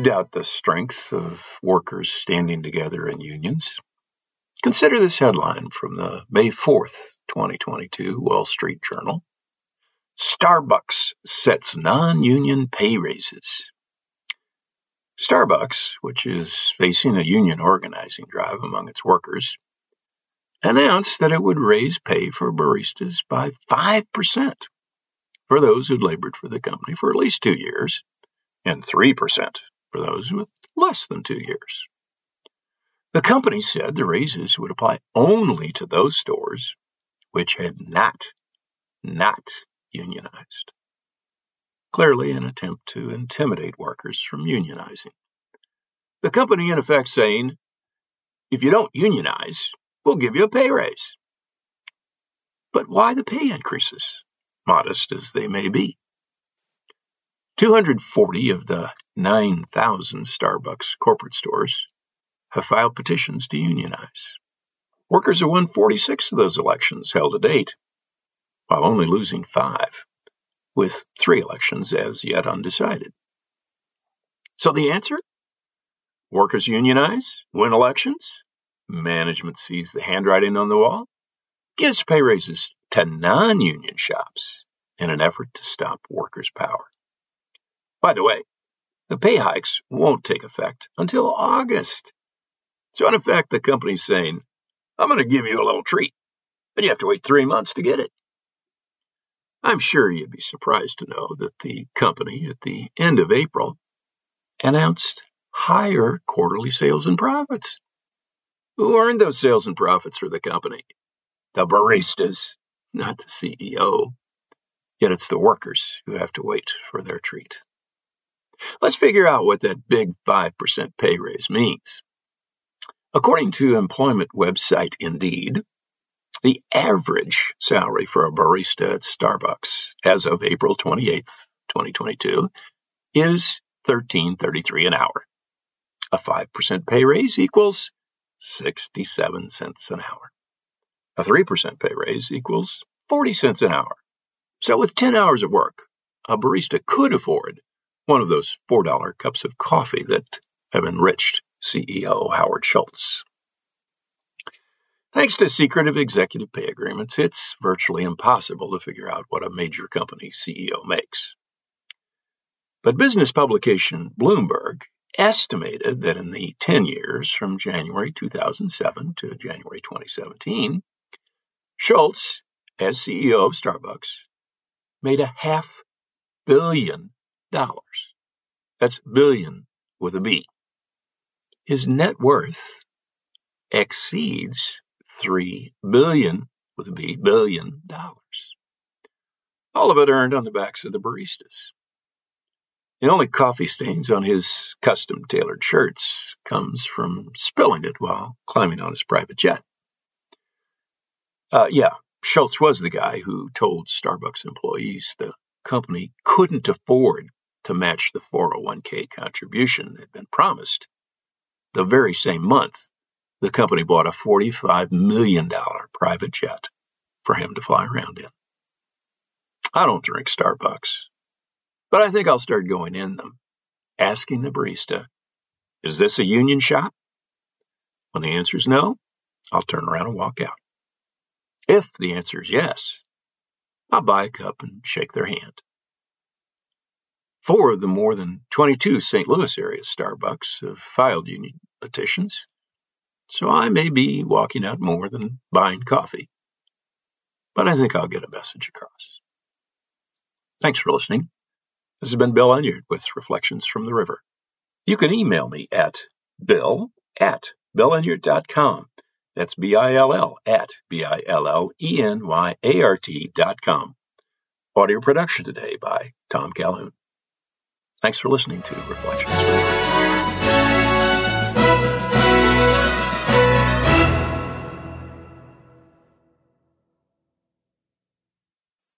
doubt the strength of workers standing together in unions, consider this headline from the May 4th, 2022 Wall Street Journal. Starbucks sets non union pay raises. Starbucks, which is facing a union organizing drive among its workers, announced that it would raise pay for baristas by 5% for those who'd labored for the company for at least two years and 3% for those with less than two years. The company said the raises would apply only to those stores which had not, not unionized. Clearly, an attempt to intimidate workers from unionizing. The company, in effect, saying, if you don't unionize, we'll give you a pay raise. But why the pay increases, modest as they may be? 240 of the 9,000 Starbucks corporate stores have filed petitions to unionize. Workers have won 46 of those elections held to date, while only losing five, with three elections as yet undecided. So the answer? Workers unionize, win elections, management sees the handwriting on the wall, gives pay raises to non union shops in an effort to stop workers' power. By the way, the pay hikes won't take effect until August. So, in effect, the company's saying, I'm going to give you a little treat, but you have to wait three months to get it. I'm sure you'd be surprised to know that the company at the end of April announced higher quarterly sales and profits. Who earned those sales and profits for the company? The baristas, not the CEO. Yet it's the workers who have to wait for their treat. Let's figure out what that big 5% pay raise means. According to employment website Indeed, the average salary for a barista at Starbucks as of April 28, 2022 is $13.33 an hour. A 5% pay raise equals 67 cents an hour. A 3% pay raise equals 40 cents an hour. So with 10 hours of work, a barista could afford one of those $4 cups of coffee that have enriched CEO Howard Schultz. Thanks to secretive executive pay agreements, it's virtually impossible to figure out what a major company CEO makes. But business publication Bloomberg estimated that in the 10 years from January 2007 to January 2017, Schultz, as CEO of Starbucks, made a half billion dollars. That's billion with a B. His net worth exceeds three billion with a B billion dollars. All of it earned on the backs of the baristas. The only coffee stains on his custom tailored shirts comes from spilling it while climbing on his private jet. Uh, yeah, Schultz was the guy who told Starbucks employees the company couldn't afford to match the 401k contribution that had been promised the very same month the company bought a $45 million private jet for him to fly around in. I don't drink Starbucks, but I think I'll start going in them, asking the barista, is this a union shop? When the answer is no, I'll turn around and walk out. If the answer is yes, I'll buy a cup and shake their hand. Four of the more than 22 St. Louis area Starbucks have filed union petitions so I may be walking out more than buying coffee. But I think I'll get a message across. Thanks for listening. This has been Bill Enyart with Reflections from the River. You can email me at bill at billenyart.com. That's B-I-L-L at B-I-L-L-E-N-Y-A-R-T dot com. Audio production today by Tom Calhoun. Thanks for listening to Reflections.